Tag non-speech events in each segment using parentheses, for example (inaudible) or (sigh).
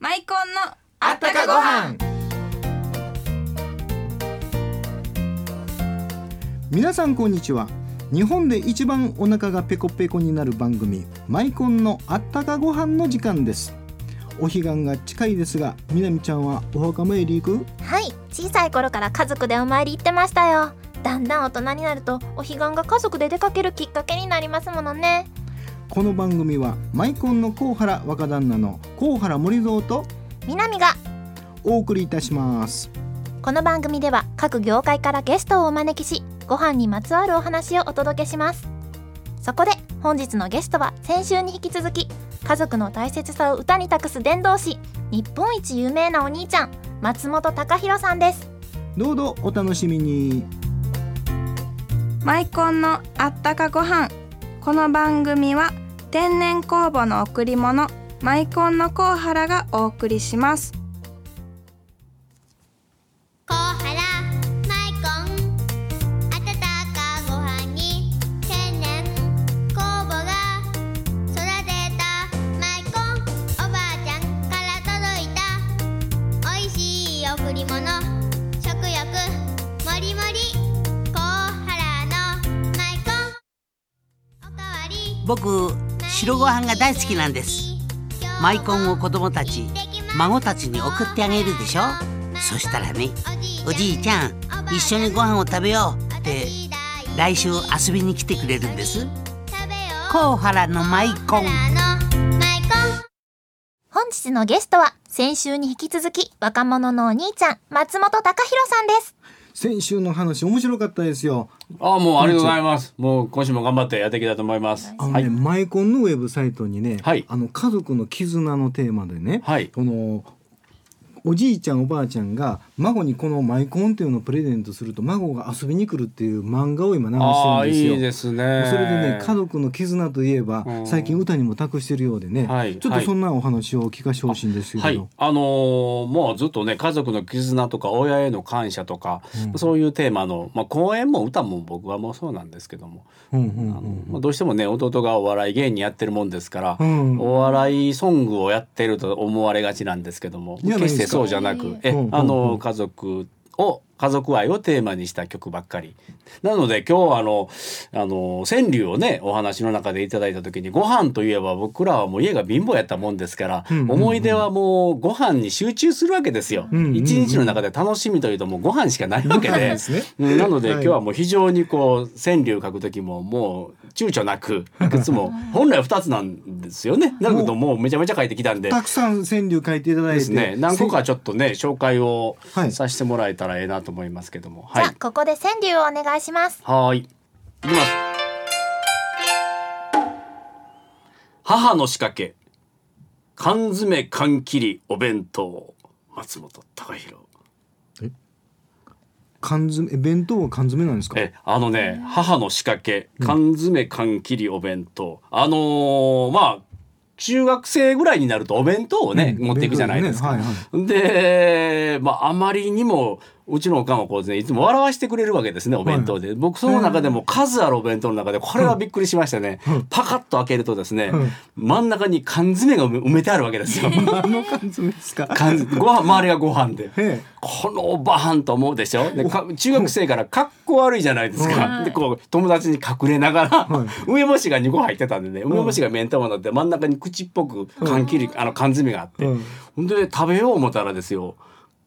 マイコンのあったかご飯。皆さんこんにちは。日本で一番お腹がペコペコになる番組マイコンのあったかご飯の時間です。お彼岸が近いですがみなみちゃんはお墓参り行く？はい。小さい頃から家族でお参り行ってましたよ。だんだん大人になるとお彼岸が家族で出かけるきっかけになりますものねこの番組はマイコンの高原若旦那の高原森蔵と南がお送りいたします。この番組では各業界からゲストをお招きしご飯にまつわるお話をお届けします。そこで本日のゲストは先週に引き続き家族の大切さを歌に託す伝道師日本一有名なお兄ちゃん松本隆弘さんです。どうぞお楽しみに。マイコンのあったかご飯この番組は天然酵母の贈り物マイコンのコウハラがお送りします。僕白ご飯が大好きなんです。マイコンを子供たち孫たちに送ってあげるでしょ。そしたらねおじいちゃん一緒にご飯を食べようって来週遊びに来てくれるんです。甲原のマイコン。本日のゲストは先週に引き続き若者のお兄ちゃん松本隆弘さんです。先週の話面白かったですよ。ああもうありがとうございます。もう今週も頑張ってやっていきたいと思います。あのね、はい。マイコンのウェブサイトにね、はい。あの家族の絆のテーマでね、はい。このおじいちゃんおばあちゃんが孫にこのマイコンっていうのをプレゼントすると孫が遊びに来るっていう漫画を今流してるんですよ。いいですね。それでね家族の絆といえばうん最近歌にも託してるようでね、はいちょっとそんなお話を聞かせてほしいんですけど、はい、あのーもうずっとね家族の絆とか親への感謝とか、そういうテーマの、まあ、公演も歌も僕はもうそうなんですけども、どうしてもね弟がお笑い芸人やってるもんですから、うん。お笑いソングをやってると思われがちなんですけども。決してそうじゃなくえ、うん。あの家族を家族愛をテーマにした曲ばっかり。なので今日はあのあの川柳をねお話の中でいただいた時にご飯といえば僕らはもう家が貧乏やったもんですから、思い出はもうご飯に集中するわけですよ。一日の中で楽しみというともうご飯しかないわけで。ですねうん。(laughs) なのではい。今日はもう非常にこう川柳書く時ももう躊躇なくいくつも本来2つなんですよね。だけどもうめちゃめちゃ書いてきたんで。たくさん川柳書いていただいて。ですね。何個かちょょっとね紹介をはいさせてもらえたらええなと思いますけども。じゃあはい。ここで川柳をお願いしますはーい。いきます。母の仕掛け。缶詰缶切りお弁当。松本隆弘。缶詰え弁当は缶詰なんですか？えあのね母の仕掛け缶詰缶切りお弁当、あのーまあ中学生ぐらいになるとお弁当をね、うん持っていくじゃないですか。弁当ねで、まあ、あまりにもうちのおかんはこうですねいつも笑わしてくれるわけですねお弁当で、僕その中でも数あるお弁当の中でこれはびっくりしましたね、パカッと開けるとですね、うん。真ん中に缶詰が埋めてあるわけですよ。(laughs) あの缶詰ですか？缶ご飯周りがご飯で。えこのおばはんと思うでしょ？でか中学生からかっこ悪いじゃないですか、でこう友達に隠れながら、はい。梅干しが2個入ってたんでね。梅干しが目ん玉になって真ん中に口っぽく缶切り、あの缶詰があって、うん。ほんで食べよう思ったらですよ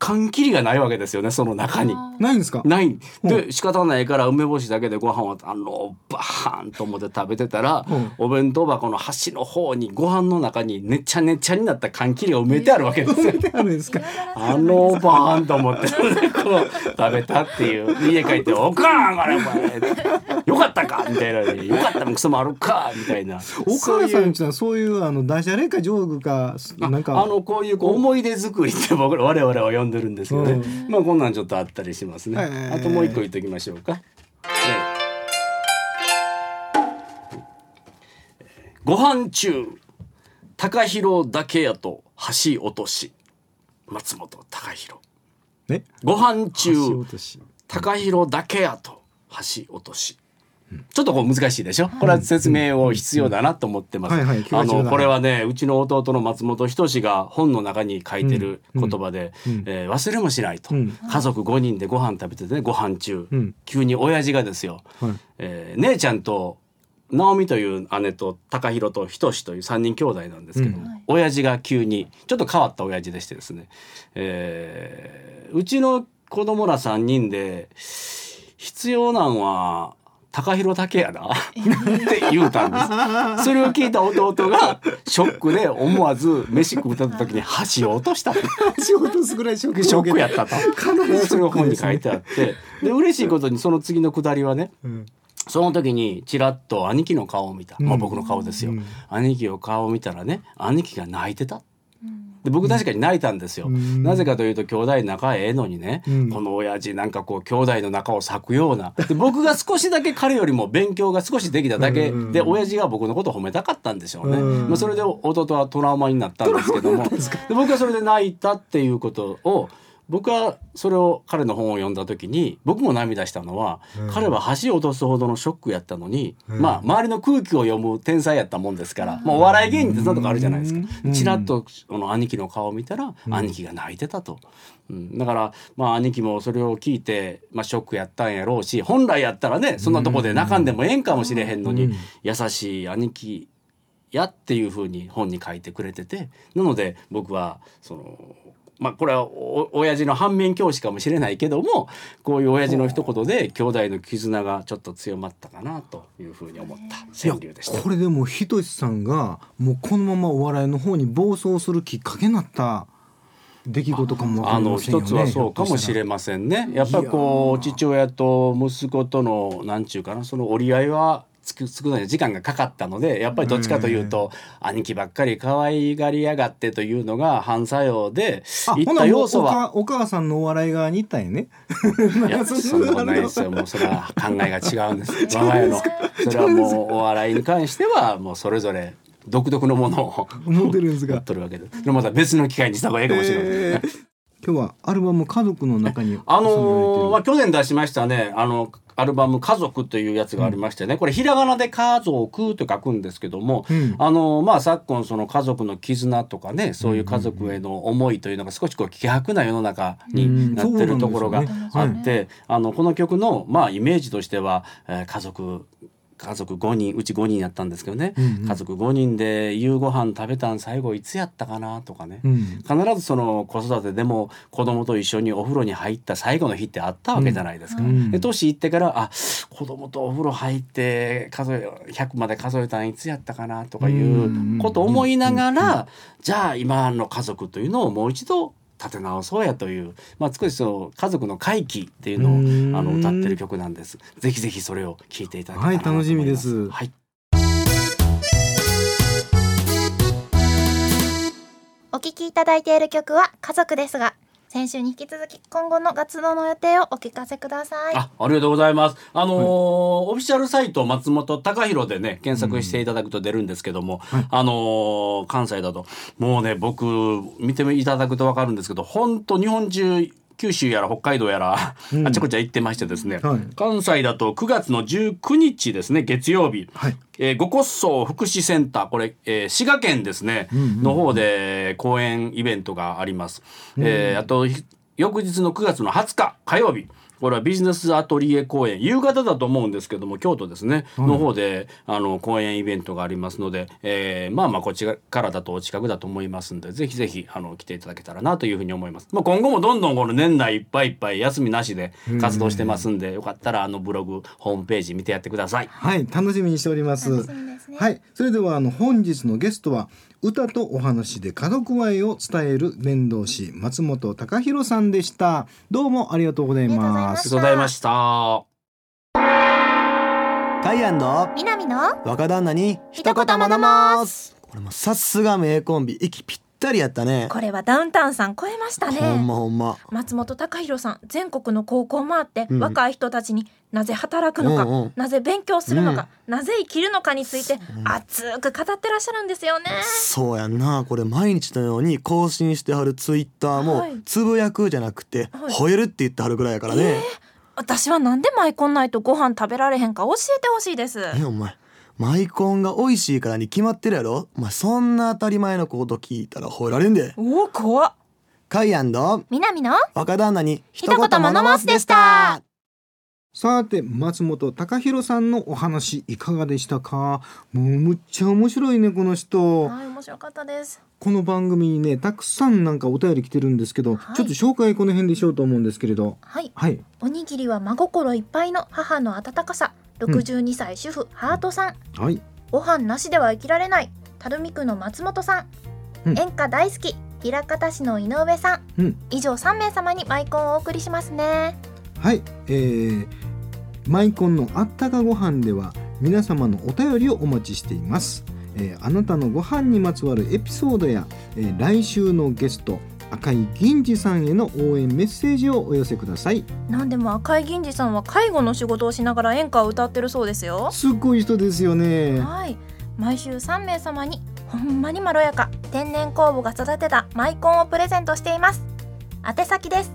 缶切りがないわけですよねその中に。ないんですか？ない。で仕方ないから梅干しだけでご飯をあのバーンと思って食べてたら、うん。お弁当箱の端の方にご飯の中にねちゃねちゃになった缶切りが埋めてあるわけですよ。あるんですか？あのバーンと思ってこう食べたっていう。家帰って「おかんあれお前よかったか」みたいな「よかったもクソもあるか」みたいな。お母さんちはそういうあのダジャレかジョークかなんか。あのこういうこう思い出作りって僕ら我々は呼んでるんですけどね、まあこんなんちょっとあったりしますね、あともう一個言っときましょうか、ねご飯中高弘だけやと橋落とし。松本高弘ね。ご飯中高弘だけやと橋落としちょっとこう難しいでしょ？これは説明を必要だなと思ってます。あのこれはねうちの弟の松本人志が本の中に書いてる言葉で、うん。えー忘れもしないと、うん。家族5人でご飯食べててねご飯中、うん。急に親父がですよ、はい。えー姉ちゃんと直美という姉と高弘と仁という3人兄弟なんですけども、うん。親父が急にちょっと変わった親父でしてですね、えーうちの子供ら3人で必要なんは高弘だけやな。って言うたんです。それを聞いた弟がショックで思わず飯食うた時に箸を落としたって仕事すぐらいショックショックやったと。かなりねそれを本に書いてあって。で嬉しいことにその次のくだりはねうん。その時にちらっと兄貴の顔を見た、まあうん僕の顔ですよ、うん。兄貴の顔を見たらね兄貴が泣いてたで僕確かに泣いたんですよ、うん。なぜかというと兄弟仲ええのにね、うん。この親父なんかこう兄弟の仲を裂くような。で僕が少しだけ彼よりも勉強が少しできただけ。うんで親父が僕のことを褒めたかったんでしょうね、うん。まあ、それで弟はトラウマになったんですけども。で僕はそれで泣いたっていうことを僕はそれを彼の本を読んだ時に僕も涙したのは、うん。彼は箸を落とすほどのショックやったのに、うん。まあ周りの空気を読む天才やったもんですから、まあ、お笑い芸人ってそんなとこあるじゃないですか、うん。ちらっとあの兄貴の顔を見たら、うん。兄貴が泣いてたと、うん、だからまあ兄貴もそれを聞いて、まあ、ショックやったんやろうし本来やったらねそんなとこで泣かんでもええんかもしれへんのに、うん。優しい兄貴やっていうふうに本に書いてくれててなので僕はそのまあこれはお親父の反面教師かもしれないけどもこういう親父の一言で兄弟の絆がちょっと強まったかなというふうに思った川柳でした。これでもひとしさんがもうこのままお笑いの方に暴走するきっかけになった出来事かもわかあの一つはそうかもしれませんね。やっぱりこう父親と息子とのなんちゅうかなその折り合いはつくつくのに時間がかかったのでやっぱりどっちかというと、兄貴ばっかり可愛がりやがってというのが反作用でいった要素は。お母さんのお笑い側に行ったんやねいや (laughs) そんなことないですよ。もうそれは考えが違うんです。我が家のそれはもうお笑いに関してはもうそれぞれ独特のものを思ってるんですが持っとるわけで。それまた別の機会にした方がいいかもしれない。えー今日はアルバム家族の中にあのーまあ、収去年出しましたね。あのアルバム「家族」というやつがありましてね、これひらがなで「家族」と書くんですけども、うん。あのーまあ、昨今その家族の絆とかねそういう家族への思いというのが少しこう希薄な世の中になってるところがあよねって、あのこの曲の、まあ、イメージとしては、えー家族家族5人うち5人やったんですけどね、うんうん。家族5人で夕ご飯食べたん最後いつやったかなとかね、うん。必ずその子育てでも子供と一緒にお風呂に入った最後の日ってあったわけじゃないですか。うん。で年いってからあ子供とお風呂入って数え100まで数えたんいつやったかなとかいうことを思いながらじゃあ今の家族というのをもう一度立て直そうやという、まあ、少しその家族の回帰っていうのをうん。あの歌ってる曲なんです。ぜひぜひそれを聞いていただけたらなと思はい楽しみでます。はい。お聴きいただいている曲は家族ですが先週に引き続き今後の活動の予定をお聞かせください。あ、ありがとうございます。あのーオフィシャルサイト松本隆弘でね検索していただくと出るんですけども、あのー関西だと。もうね僕見ていただくとわかるんですけど、本当日本中九州やら北海道やら、うん。あちこち行ってましてですね、はい。関西だと9月の19日ですね月曜日、はい。えー、五骨荘福祉センター。これ、えー滋賀県ですね、うんうんの方で講演イベントがあります。えーあとひ翌日の9月の20日火曜日これはビジネスアトリエ公演。夕方だと思うんですけども京都ですね、の方であの公演イベントがありますので、えーまあまあこっちからだとお近くだと思いますんでぜひぜひあの来ていただけたらなというふうに思います、まあ、今後もどんどんこの年内いっぱいいっぱい休みなしで活動してますんで、よかったらあのブログホームページ見てやってください。はい楽しみにしております。楽しみですね。はい。それではあの本日のゲストは歌とお話で家族愛を伝える伝道師松本隆弘さんでした。どうもありがとうございます。ありがとうございました。カイアンの南の若旦那に一言学ます。これもさすが名コンビ。息ぴったりやったね。これはダウンタウンさん超えましたね。ほんまほんま。松本隆弘さん全国の高校を回って、うん。若い人たちになぜ働くのか、うんうん。なぜ勉強するのか、なぜ生きるのかについて熱く語ってらっしゃるんですよね。そうやんな。これ毎日のように更新してはるツイッターも、はい。つぶやくじゃなくて、はい。吠えるって言ってはるぐらいやからね、私はなんでマイコンないとご飯食べられへんか教えてほしいです。えお前マイコンが美味しいからに決まってるやろ？お前そんな当たり前のこと聞いたら吠えられんで。おお怖っ。カイアンド。南の若旦那に一言物申すでした。さて松本隆弘さんのお話いかがでしたか？もうむっちゃ面白いねこの人。はい面白かったです。この番組にねたくさんなんかお便り来てるんですけど、はい。ちょっと紹介この辺でしようと思うんですけれど。はい。はい。おにぎりは真心いっぱいの母の温かさ62歳主婦、ハートさん。はい。ご飯なしでは生きられない。垂水区の松本さん、うん。演歌大好き。枚方市の井上さん、うん。以上3名様にマイコンをお送りしますね。はい、えー、マイコンのあったかご飯では皆様のお便りをお待ちしています、えーあなたのご飯にまつわるエピソードや、えー来週のゲスト赤井銀次さんへの応援メッセージをお寄せください。なんでも赤井銀次さんは介護の仕事をしながら演歌を歌ってるそうですよ。すっごい人ですよね。はい。毎週3名様にほんまにまろやか天然酵母が育てたマイコンをプレゼントしています。宛先です。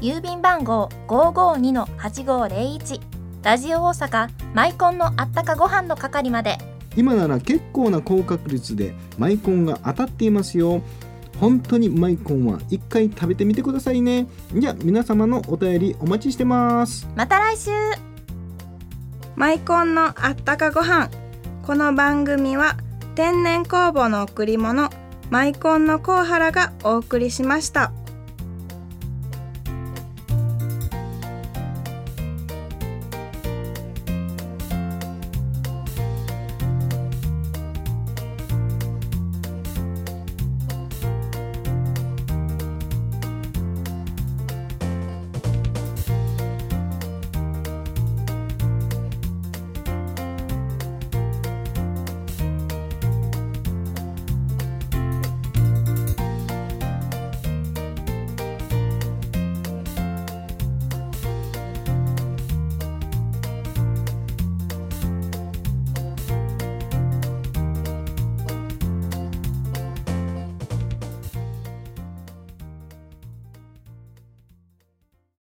郵便番号552-8501ラジオ大阪マイコンのあったかご飯の係まで。今なら結構な高確率でマイコンが当たっていますよ本当にマイコンは一回食べてみてくださいね。じゃあ皆様のお便りお待ちしてます。また来週。マイコンのあったかご飯。この番組は天然酵母の贈り物マイコンのコウハラがお送りしました。